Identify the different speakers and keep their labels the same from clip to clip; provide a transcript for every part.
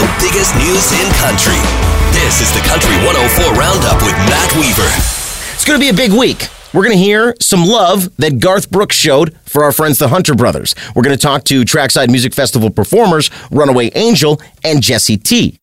Speaker 1: the biggest news in country. This is the Country 104 Roundup with Matt Weaver.
Speaker 2: It's going to be a big week. We're going to hear some love that Garth Brooks showed for our friends the Hunter Brothers. We're going to talk to Trackside Music Festival performers Runaway Angel and Jessie T.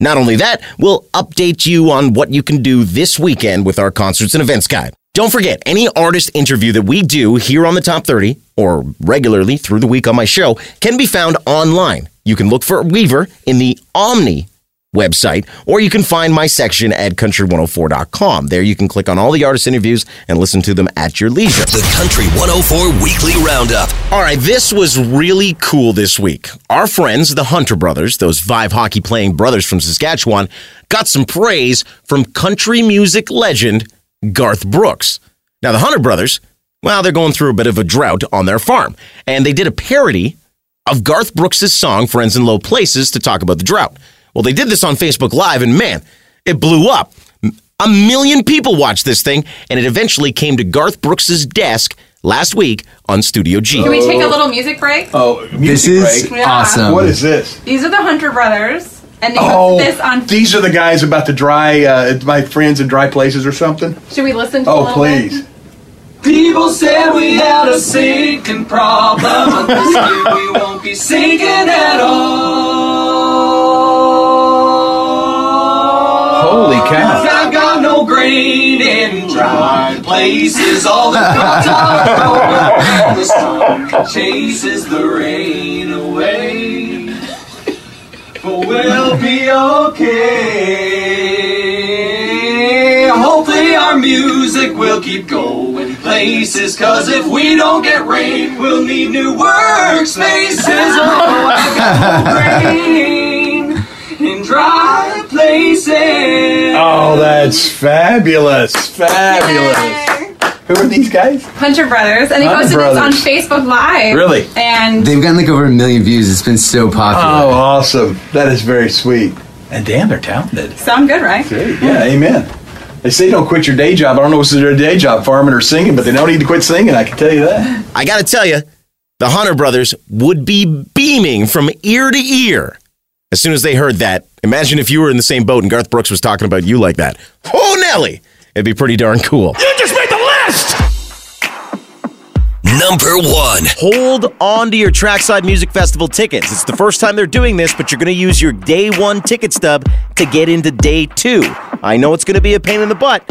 Speaker 2: Not only that, we'll update you on what you can do this weekend with our concerts and events guide. Don't forget, any artist interview that we do here on the Top 30 or regularly through the week on my show can be found online. You can look for Weaver in the Omni website, or you can find my section at country104.com. There you can click on all the artist interviews and listen to them at your leisure.
Speaker 1: The Country 104 Weekly Roundup.
Speaker 2: All right, this was really cool this week. Our friends, the Hunter brothers, those five hockey playing brothers from Saskatchewan, got some praise from country music legend Garth Brooks. Now, the Hunter brothers, well, they're going through a bit of a drought on their farm, and they did a parody of Garth Brooks' song Friends in Low Places to talk about the drought. Well, they did this on Facebook Live, and man, it blew up. A million people watched this thing, and it eventually came to Garth Brooks' desk last week on Studio G.
Speaker 3: Can we take a little music break?
Speaker 4: Oh,
Speaker 5: This is
Speaker 4: break.
Speaker 3: Yeah.
Speaker 5: awesome.
Speaker 4: What is this?
Speaker 3: These are the Hunter brothers, and they
Speaker 4: Oh,
Speaker 3: posted this on.
Speaker 4: these are the guys about the dry, uh, my friends in dry places or something.
Speaker 3: Should we listen to? a
Speaker 4: Oh,
Speaker 3: little
Speaker 4: please.
Speaker 3: bit?
Speaker 6: People said we had a sinking problem, but this year we won't be sinking at all.
Speaker 4: Holy cow.
Speaker 6: I've got no grain in dry places. All the crops are the sun chases the rain away. But we'll be okay. Hopefully our music will keep going places. Cause if we don't get rain, we'll need new workspaces. Oh, I got no rain in dry places.
Speaker 4: Oh, that's fabulous. Fabulous.
Speaker 3: Yay.
Speaker 4: Who are these guys?
Speaker 3: Hunter brothers, and they
Speaker 4: Hunter
Speaker 3: posted this on Facebook Live.
Speaker 4: Really?
Speaker 3: And
Speaker 5: They've gotten like over a million views. It's been so popular.
Speaker 4: Oh, awesome. That is very sweet. And damn, they're talented.
Speaker 3: sound good, right?
Speaker 4: Yeah, amen. They say don't quit your day job. I don't know what's their day job, farming or singing, but they don't need to quit singing. I can tell you that.
Speaker 2: I got to tell you, the Hunter brothers would be beaming from ear to ear as soon as they heard that. Imagine if you were in the same boat and Garth Brooks was talking about you like that. Oh, Nelly! It'd be pretty darn cool.
Speaker 1: Number one.
Speaker 2: Hold on to your Trackside Music Festival tickets. It's the first time they're doing this, but you're going to use your day one ticket stub to get into day two. I know it's going to be a pain in the butt,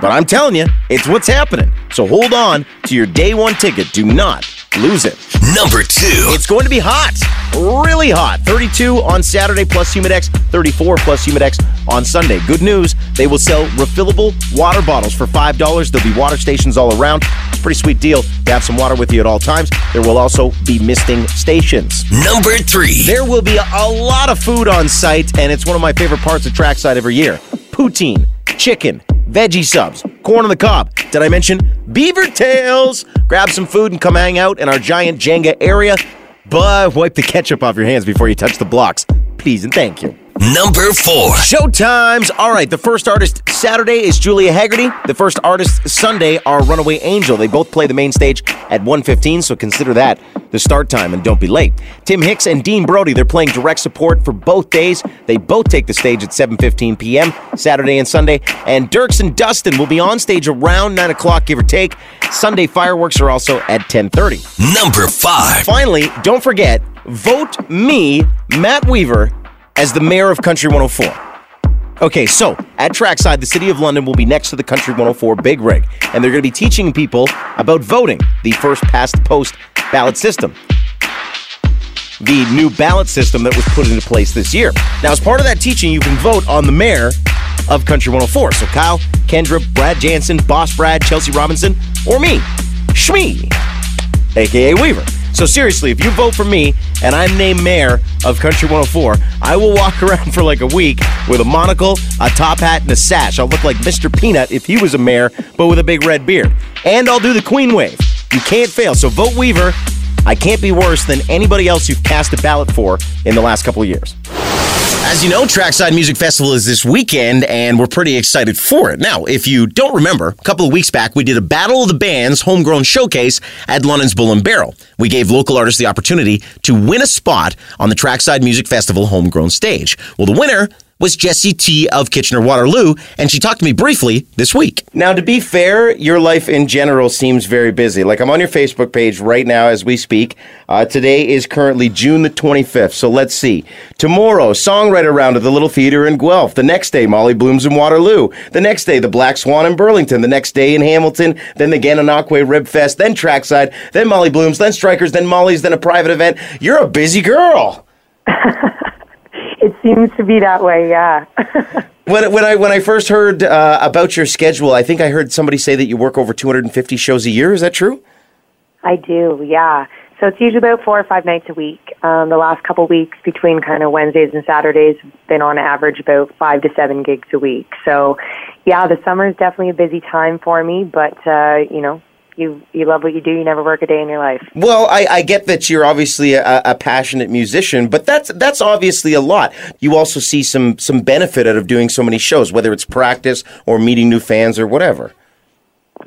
Speaker 2: but I'm telling you, it's what's happening. So hold on to your day one ticket. Do not lose it.
Speaker 1: Number two.
Speaker 2: It's going to be hot, really hot. 32 on Saturday plus Humidex, 34 plus Humidex on Sunday. Good news, they will sell refillable water bottles for $5. There'll be water stations all around. It's a pretty sweet deal to have some water with you at all times. There will also be misting stations.
Speaker 1: Number three.
Speaker 2: There will be a lot of food on site, and it's one of my favorite parts of Trackside every year. Poutine, chicken, veggie subs, corn on the cob. Did I mention beaver tails? Grab some food and come hang out in our giant Jenga area, but wipe the ketchup off your hands before you touch the blocks. Please and thank you.
Speaker 1: Number four.
Speaker 2: Showtimes. All right, the first artist Saturday is Julia Haggerty. The first artist Sunday are Runaway Angel. They both play the main stage at 1:15, so consider that the start time and don't be late. Tim Hicks and Dean Brody, they're playing direct support for both days. They both take the stage at 7:15 p.m. Saturday and Sunday. And Dierks and Dustin will be on stage around 9 o'clock, give or take. Sunday fireworks are also at 10:30.
Speaker 1: Number five.
Speaker 2: Finally, don't forget, vote me, Matt Weaver, as the mayor of Country 104. Okay, so at Trackside, the City of London will be next to the Country 104 Big Rig, and they're going to be teaching people about voting, the first past post ballot system. The new ballot system that was put into place this year. Now, as part of that teaching, you can vote on the mayor of Country 104. So Kyle, Kendra, Brad Jansen, Boss Brad, Chelsea Robinson, or me, Shmee aka Weaver. So seriously, if you vote for me and I'm named mayor of Country 104, I will walk around for like a week with a monocle, a top hat, and a sash. I'll look like Mr. Peanut if he was a mayor, but with a big red beard. And I'll do the Queen wave. You can't fail. So vote Weaver. I can't be worse than anybody else you've cast a ballot for in the last couple of years. As you know, Trackside Music Festival is this weekend, and we're pretty excited for it. Now, if you don't remember, a couple of weeks back, we did a Battle of the Bands homegrown showcase at London's Bull and Barrel. We gave local artists the opportunity to win a spot on the Trackside Music Festival homegrown stage. Well, the winner was Jessie T of Kitchener Waterloo, and she talked to me briefly this week. Now, to be fair, your life in general seems very busy. Like I'm on your Facebook page right now as we speak. Uh, today is currently June the 25th, so let's see. Tomorrow, songwriter round at the Little Theater in Guelph. The next day, Molly Blooms in Waterloo. The next day, the Black Swan in Burlington. The next day in Hamilton. Then the Gananoque Rib Fest. Then Trackside. Then Molly Blooms. Then Strikers. Then Molly's. Then a private event. You're a busy girl.
Speaker 7: It seems to be that way, yeah.
Speaker 2: When, when I when I first heard uh, about your schedule, I think I heard somebody say that you work over 250 shows a year. Is that true?
Speaker 7: I do, yeah. So it's usually about four or five nights a week. Um, the last couple weeks between kind of Wednesdays and Saturdays have been on average about five to seven gigs a week. So, yeah, the summer is definitely a busy time for me, but, uh, you know, you, you love what you do. You never work a day in your life.
Speaker 2: Well, I, I get that you're obviously a, a passionate musician, but that's that's obviously a lot. You also see some some benefit out of doing so many shows, whether it's practice or meeting new fans or whatever.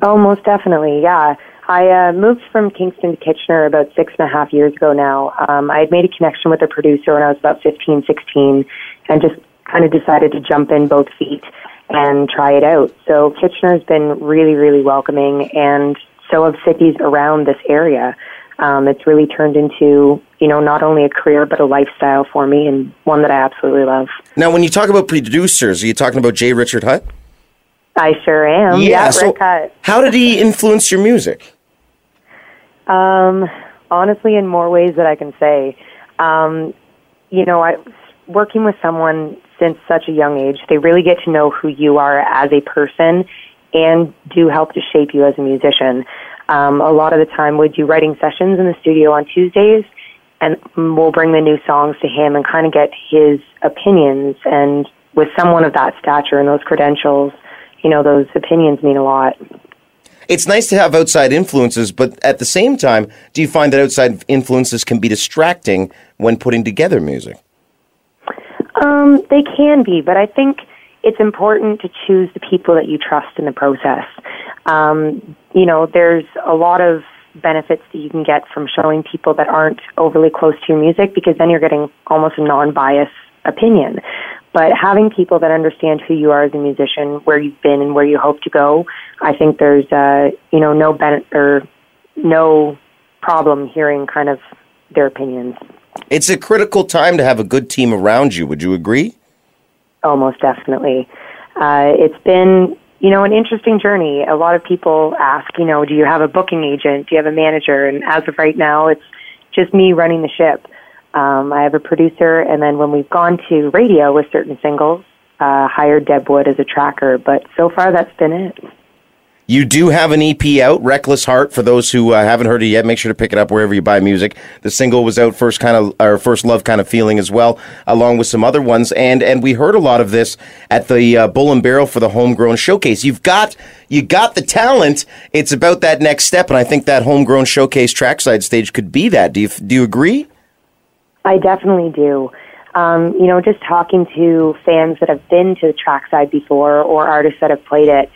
Speaker 7: Oh, most definitely, yeah. I uh, moved from Kingston to Kitchener about six and a half years ago now. Um, I had made a connection with a producer when I was about 15, 16, and just kind of decided to jump in both feet and try it out. So Kitchener's been really, really welcoming, and so have cities around this area. Um, it's really turned into, you know, not only a career but a lifestyle for me, and one that I absolutely love.
Speaker 2: Now, when you talk about producers, are you talking about J. Richard Hutt?
Speaker 7: I sure am. Yeah,
Speaker 2: so
Speaker 7: Rick Hutt.
Speaker 2: how did he influence your music?
Speaker 7: Um, honestly, in more ways that I can say. Um, you know, I working with someone since such a young age, they really get to know who you are as a person and do help to shape you as a musician. Um, a lot of the time, we do writing sessions in the studio on Tuesdays, and we'll bring the new songs to him and kind of get his opinions. And with someone of that stature and those credentials, you know, those opinions mean a lot.
Speaker 2: It's nice to have outside influences, but at the same time, do you find that outside influences can be distracting when putting together music?
Speaker 7: Um, they can be, but I think it's important to choose the people that you trust in the process. Um, you know, there's a lot of benefits that you can get from showing people that aren't overly close to your music because then you're getting almost a non-biased opinion. But having people that understand who you are as a musician, where you've been, and where you hope to go, I think there's uh, you know no ben- or no problem hearing kind of their opinions.
Speaker 2: It's a critical time to have a good team around you. Would you agree?
Speaker 7: Oh, most definitely. Uh, it's been, you know, an interesting journey. A lot of people ask, you know, do you have a booking agent? Do you have a manager? And as of right now, it's just me running the ship. Um, I have a producer, and then when we've gone to radio with certain singles, uh, hired Deb Wood as a tracker. But so far, that's been it.
Speaker 2: You do have an EP out, Reckless Heart. For those who uh, haven't heard it yet, make sure to pick it up wherever you buy music. The single was out first, kind of or first love kind of feeling as well, along with some other ones. And and we heard a lot of this at the uh, Bull and Barrel for the homegrown showcase. You've got you got the talent. It's about that next step, and I think that homegrown showcase trackside stage could be that. Do you do you agree?
Speaker 7: I definitely do. Um, you know, just talking to fans that have been to the trackside before or artists that have played it,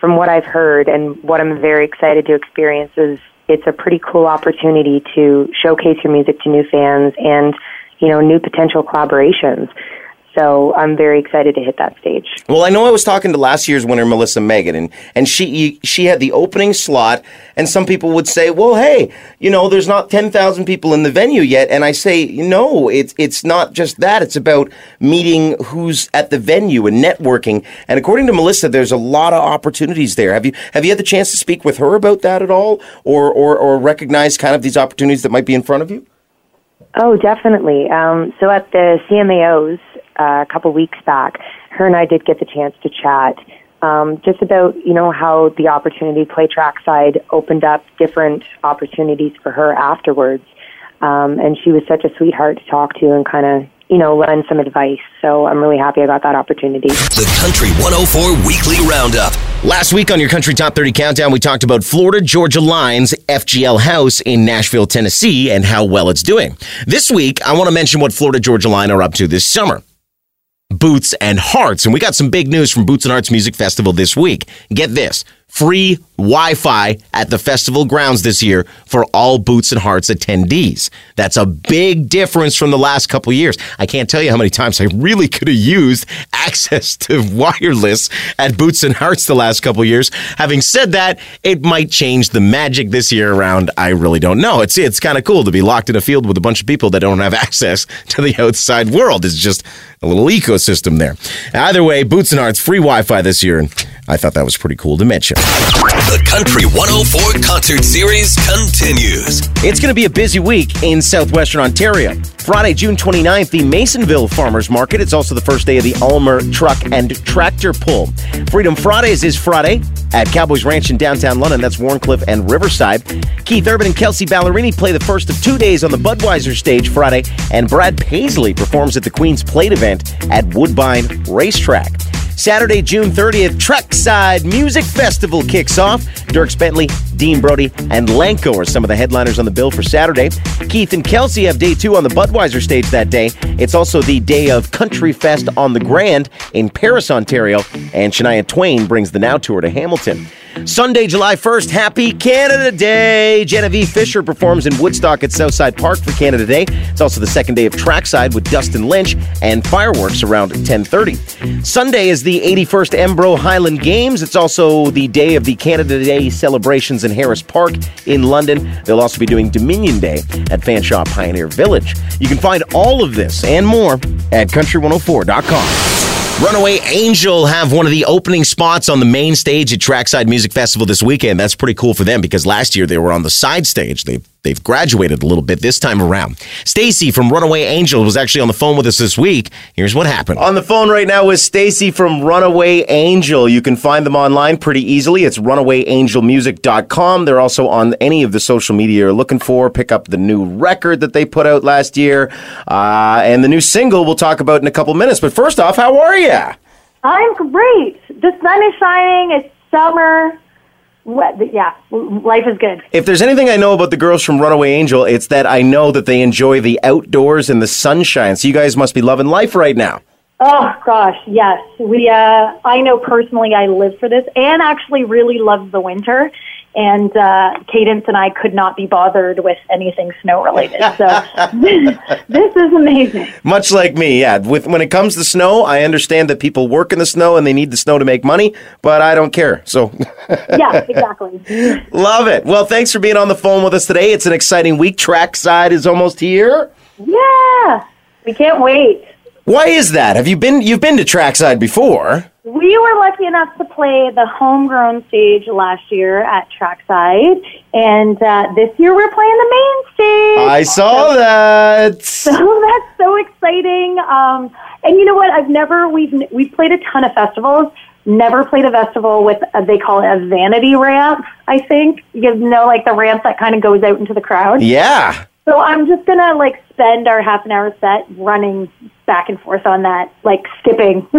Speaker 7: from what I've heard and what I'm very excited to experience is it's a pretty cool opportunity to showcase your music to new fans and, you know, new potential collaborations. So I'm very excited to hit that stage.
Speaker 2: Well, I know I was talking to last year's winner, Melissa Megan, and, and she she had the opening slot, and some people would say, "Well, hey, you know, there's not ten thousand people in the venue yet," and I say, "No, it's it's not just that. It's about meeting who's at the venue and networking." And according to Melissa, there's a lot of opportunities there. Have you have you had the chance to speak with her about that at all, or or, or recognize kind of these opportunities that might be in front of you?
Speaker 7: Oh, definitely. Um, so at the CMAOs uh, a couple weeks back, her and I did get the chance to chat um, just about you know how the opportunity play trackside opened up different opportunities for her afterwards. Um, and she was such a sweetheart to talk to and kind of you know lend some advice. So I'm really happy I got that opportunity.
Speaker 1: The Country 104 Weekly Roundup.
Speaker 2: Last week on your Country Top 30 Countdown, we talked about Florida Georgia Line's FGL House in Nashville, Tennessee, and how well it's doing. This week, I want to mention what Florida Georgia Line are up to this summer. Boots and Hearts. And we got some big news from Boots and Hearts Music Festival this week. Get this free Wi Fi at the festival grounds this year for all Boots and Hearts attendees. That's a big difference from the last couple years. I can't tell you how many times I really could have used access to wireless at Boots and Hearts the last couple years. Having said that, it might change the magic this year around. I really don't know. It's it's kind of cool to be locked in a field with a bunch of people that don't have access to the outside world. It's just a little ecosystem there. Either way, Boots and Hearts free Wi-Fi this year, and I thought that was pretty cool to mention.
Speaker 1: The Country 104 concert series continues.
Speaker 2: It's going to be a busy week in southwestern Ontario. Friday, June 29th, the Masonville Farmers Market. It's also the first day of the Ulmer Truck and Tractor Pull. Freedom Fridays is Friday at Cowboys Ranch in downtown London. That's Wharncliffe and Riverside. Keith Urban and Kelsea Ballerini play the first of two days on the Budweiser stage Friday, and Brad Paisley performs at the Queen's Plate event at Woodbine Racetrack. Saturday, June 30th, Trackside Music Festival kicks off. Dierks Bentley, Dean Brody, and LANCO are some of the headliners on the bill for Saturday. Keith and Kelsey have day two on the Budweiser stage that day. It's also the day of Country Fest on the Grand in Paris, Ontario, and Shania Twain brings the Now Tour to Hamilton. Sunday, July 1st, Happy Canada Day. Genevieve Fisher performs in Woodstock at Southside Park for Canada Day. It's also the second day of Trackside with Dustin Lynch and fireworks around 10:30. Sunday is the 81st Embro Highland Games. It's also the day of the Canada Day celebrations in Harris Park in London. They'll also be doing Dominion Day at Fanshawe Pioneer Village. You can find all of this and more at country104.com. Runaway Angel have one of the opening spots on the main stage at Trackside Music Festival this weekend. That's pretty cool for them because last year they were on the side stage. They they've graduated a little bit this time around. Stacy from Runaway Angel was actually on the phone with us this week. Here's what happened. On the phone right now with Stacy from Runaway Angel. You can find them online pretty easily. It's runawayangelmusic.com. They're also on any of the social media you're looking for. Pick up the new record that they put out last year uh, and the new single we'll talk about in a couple minutes. But first off, how are you?
Speaker 8: I'm great. The sun is shining. It's summer. Yeah, life is good.
Speaker 2: If there's anything I know about the girls from Runaway Angel, it's that I know that they enjoy the outdoors and the sunshine. So you guys must be loving life right now.
Speaker 8: Oh gosh, yes. We uh I know personally I live for this and actually really love the winter. And uh Cadence and I could not be bothered with anything snow related. So this is amazing.
Speaker 2: Much like me, yeah. With when it comes to snow, I understand that people work in the snow and they need the snow to make money, but I don't care. So
Speaker 8: Yeah, exactly.
Speaker 2: love it. Well, thanks for being on the phone with us today. It's an exciting week. Trackside is almost here.
Speaker 8: Yeah. We can't wait.
Speaker 2: Why is that? Have you been you've been to Trackside before?
Speaker 8: We were lucky enough to play the homegrown stage last year at Trackside, and uh, this year we're playing the main stage.
Speaker 2: I saw that.
Speaker 8: So that's so exciting. Um, and you know what? I've never we've we've played a ton of festivals. Never played a festival with a, they call it a vanity ramp. I think you know, like the ramp that kind of goes out into the crowd.
Speaker 2: Yeah.
Speaker 8: So I'm just gonna like spend our half an hour set running back and forth on that, like skipping.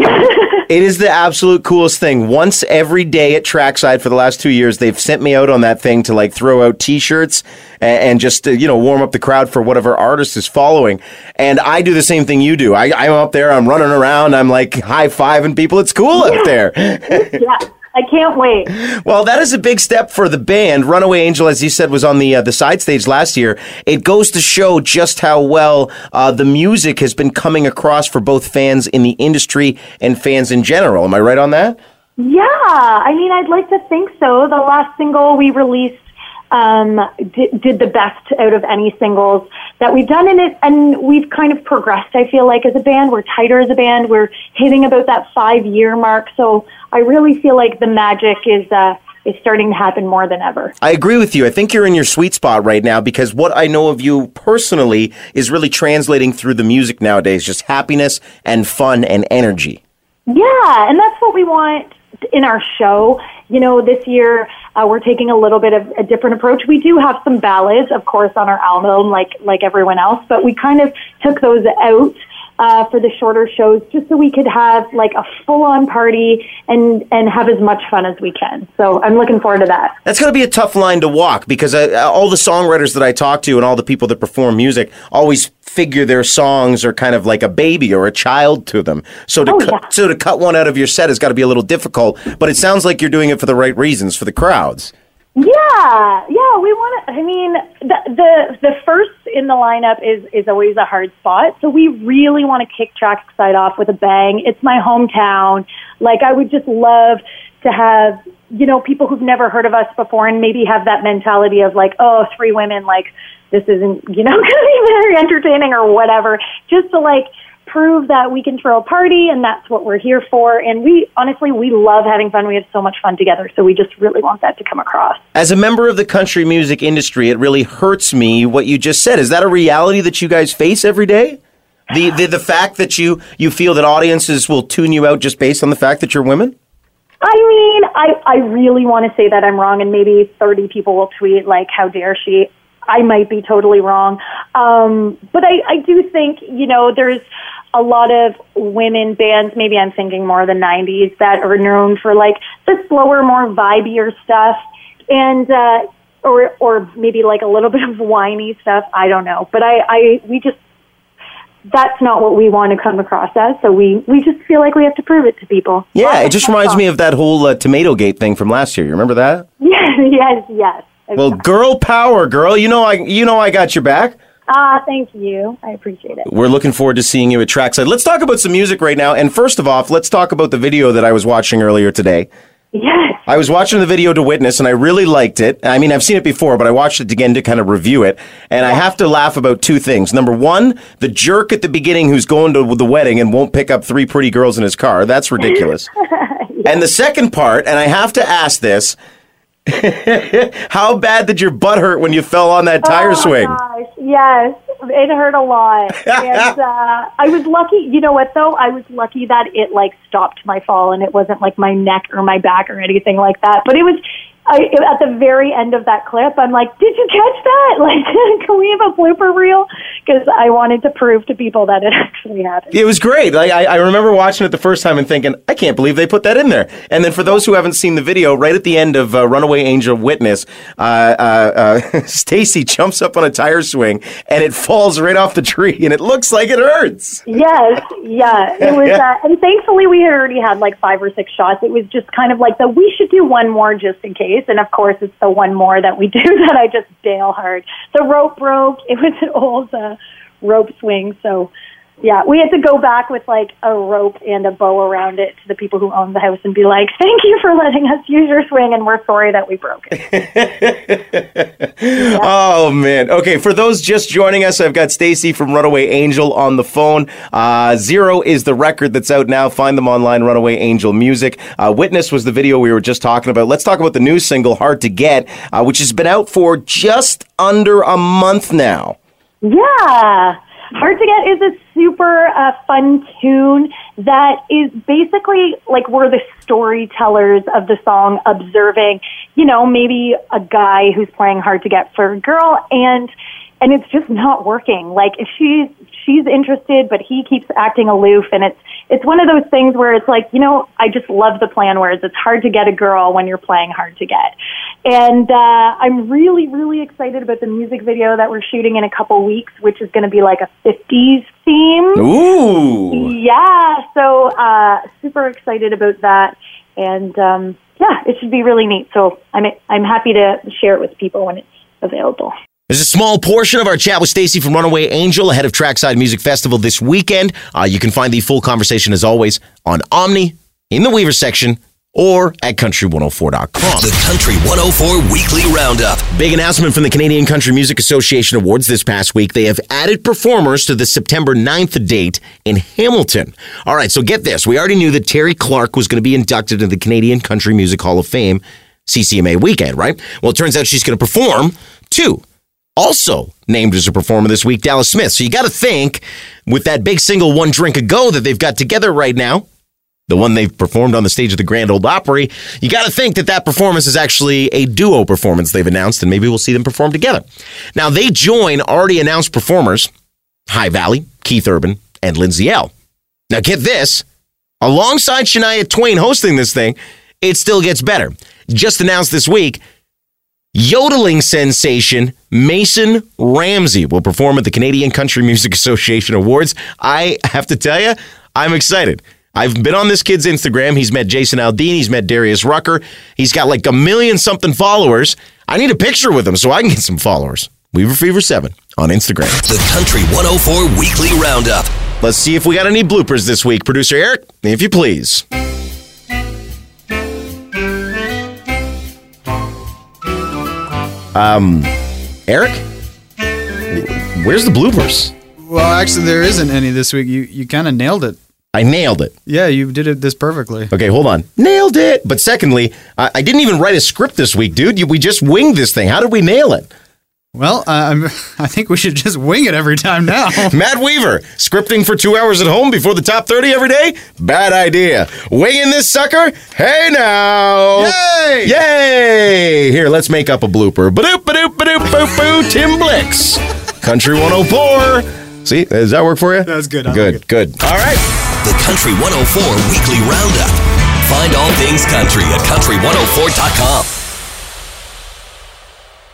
Speaker 2: It is the absolute coolest thing. Once every day at Trackside for the last two years, they've sent me out on that thing to like throw out T-shirts and, and just to, you know warm up the crowd for whatever artist is following. And I do the same thing you do. I, I'm up there, I'm running around, I'm like high fiving people. It's cool up there.
Speaker 8: yeah, I can't wait.
Speaker 2: Well, that is a big step for the band. Runaway Angel, as you said, was on the uh, the side stage last year. It goes to show just how well uh, the music has been coming across for both fans in the industry and fans in general. Am I right on that?
Speaker 8: Yeah, I mean, I'd like to think so. The last single we released um, did, did the best out of any singles that we've done in it, and we've kind of progressed. I feel like as a band, we're tighter as a band. We're hitting about that five year mark, so I really feel like the magic is. Uh, is starting to happen more than ever.
Speaker 2: I agree with you. I think you're in your sweet spot right now because what I know of you personally is really translating through the music nowadays just happiness and fun and energy.
Speaker 8: Yeah, and that's what we want in our show. You know, this year uh, we're taking a little bit of a different approach. We do have some ballads, of course, on our album, like like everyone else, but we kind of took those out uh, for the shorter shows, just so we could have like a full on party and and have as much fun as we can. So I'm looking forward to that.
Speaker 2: That's going to be a tough line to walk because uh, all the songwriters that I talk to and all the people that perform music always figure their songs are kind of like a baby or a child to them. So to
Speaker 8: Oh,
Speaker 2: cut,
Speaker 8: yeah.
Speaker 2: so to cut one out of your set has got to be a little difficult. But it sounds like you're doing it for the right reasons for the crowds.
Speaker 8: Yeah, yeah, we want to. I mean, the the the first in the lineup is is always a hard spot. So we really want to kick Trackside off with a bang. It's my hometown. Like I would just love to have you know people who've never heard of us before and maybe have that mentality of like, oh, three women, like this isn't you know going to be very entertaining or whatever. Just to like prove that we can throw a party and that's what we're here for. And we honestly we love having fun. We have so much fun together. So we just really want that to come across.
Speaker 2: As a member of the country music industry, it really hurts me what you just said. Is that a reality that you guys face every day? The, the the fact that you you feel that audiences will tune you out just based on the fact that you're women?
Speaker 8: I mean, I, I really want to say that I'm wrong, and maybe 30 people will tweet, like, how dare she? I might be totally wrong. Um, but I, I do think, you know, there's a lot of women bands, maybe I'm thinking more of the 90s, that are known for, like, the slower, more vibier stuff. And, uh, or, or maybe like a little bit of whiny stuff. I don't know. But I, I, we just, that's not what we want to come across as. So we, we just feel like we have to prove it to people.
Speaker 2: Yeah, it just reminds me of that whole uh, Tomato Gate thing from last year. You remember that?
Speaker 8: Yes, yes, yes.
Speaker 2: Well, girl power, girl. You know I you know I got your back.
Speaker 8: Ah, thank you. I appreciate it.
Speaker 2: We're looking forward to seeing you at Trackside. Let's talk about some music right now. And first of all, let's talk about the video that I was watching earlier today.
Speaker 8: Yes.
Speaker 2: I was watching the video to witness and I really liked it. I mean, I've seen it before, but I watched it again to kind of review it. And I have to laugh about two things. Number one, the jerk at the beginning who's going to the wedding and won't pick up three pretty girls in his car. That's ridiculous. And the second part, and I have to ask this, how bad did your butt hurt when you fell on that tire
Speaker 8: oh,
Speaker 2: swing?
Speaker 8: Gosh, yes, it hurt a lot. and uh, I was lucky. You know what though? I was lucky that it like stopped my fall and it wasn't like my neck or my back or anything like that. But it was. I, at the very end of that clip, I'm like, "Did you catch that? Like, can we have a blooper reel?" Because I wanted to prove to people that it actually happened.
Speaker 2: It was great. Like I, I remember watching it the first time and thinking, I can't believe they put that in there. And then for those who haven't seen the video, right at the end of uh, Runaway Angel Witness, uh, uh, uh, Stacy jumps up on a tire swing and it falls right off the tree, and it looks like it hurts.
Speaker 8: Yes, yeah. It was, uh, and thankfully we had already had like five or six shots. It was just kind of like the we should do one more just in case. And of course, it's the one more that we do that I just bail hard. The rope broke. It was an old uh, rope swing, so yeah, we had to go back with like a rope and a bow around it to the people who own the house and be like, "Thank you for letting us use your swing, and we're sorry that we broke it."
Speaker 2: Oh man. Okay, for those just joining us, I've got Stacy from Runaway Angel on the phone. Uh, Zero is the record that's out now. Find them online, Runaway Angel Music. Uh, Witness was the video we were just talking about. Let's talk about the new single, Hard to Get, uh, which has been out for just under a month now.
Speaker 8: Yeah. Hard to Get is a super uh, fun tune that is basically like we're the storytellers of the song, observing, you know, maybe a guy who's playing Hard to Get for a girl and and it's just not working. Like if she's she's interested, but he keeps acting aloof, and it's it's one of those things where it's like, you know, I just love the plan where it's hard to get a girl when you're playing hard to get, and uh, I'm really really excited about the music video that we're shooting in a couple weeks, which is going to be like a 50s theme.
Speaker 2: Ooh.
Speaker 8: Yeah, so uh, super excited about that, and um, yeah, it should be really neat. So I'm I'm happy to share it with people when it's available.
Speaker 2: There's a small portion of our chat with Stacy from Runaway Angel ahead of Trackside Music Festival this weekend. Uh, you can find the full conversation as always on Omni in the Weaver section or at country104.com.
Speaker 1: The Country 104 Weekly Roundup.
Speaker 2: Big announcement from the Canadian Country Music Association Awards this past week. They have added performers to the September 9th date in Hamilton. All right, so get this. We already knew that Terri Clark was going to be inducted into the Canadian Country Music Hall of Fame CCMA weekend, right? Well, it turns out she's going to perform too. Also named as a performer this week, Dallas Smith. So you got to think with that big single One Drink Ago that they've got together right now, the one they've performed on the stage of the Grand Ole Opry, you got to think that that performance is actually a duo performance they've announced, and maybe we'll see them perform together. Now, they join already announced performers High Valley, Keith Urban, and Lindsay Ell. Now, get this alongside Shania Twain hosting this thing, it still gets better. Just announced this week, yodeling sensation Mason Ramsey will perform at the Canadian Country Music Association Awards. I have to tell you, I'm excited. I've been on this kid's Instagram. He's met Jason Aldean. He's met Darius Rucker. He's got like a million something followers. I need a picture with him so I can get some followers. Weaver Fever 7 on Instagram.
Speaker 1: The Country 104 Weekly Roundup.
Speaker 2: Let's see if we got any bloopers this week. Producer Eric, if you please. Um, Eric, where's the bloopers?
Speaker 9: Well, actually, there isn't any this week. You you kind of nailed it.
Speaker 2: I nailed it.
Speaker 9: Yeah, you did it this perfectly.
Speaker 2: Okay, hold on. Nailed it. But secondly, I, I didn't even write a script this week, dude. You, we just winged this thing. How did we nail it?
Speaker 9: Well, uh, I'm, I think we should just wing it every time now.
Speaker 2: Matt Weaver, scripting for two hours at home before the top 30 every day? Bad idea. Winging this sucker? Hey now.
Speaker 9: Yay!
Speaker 2: Yay! Here, let's make up a blooper. Ba-doop, ba-doop, ba-doop, boop, boo. Tim Blix. Country 104. See, does that work for you?
Speaker 9: That's good. I
Speaker 2: Good,
Speaker 9: like it.
Speaker 2: good. All right.
Speaker 1: The Country 104 Weekly Roundup. Find all things country at country104.com.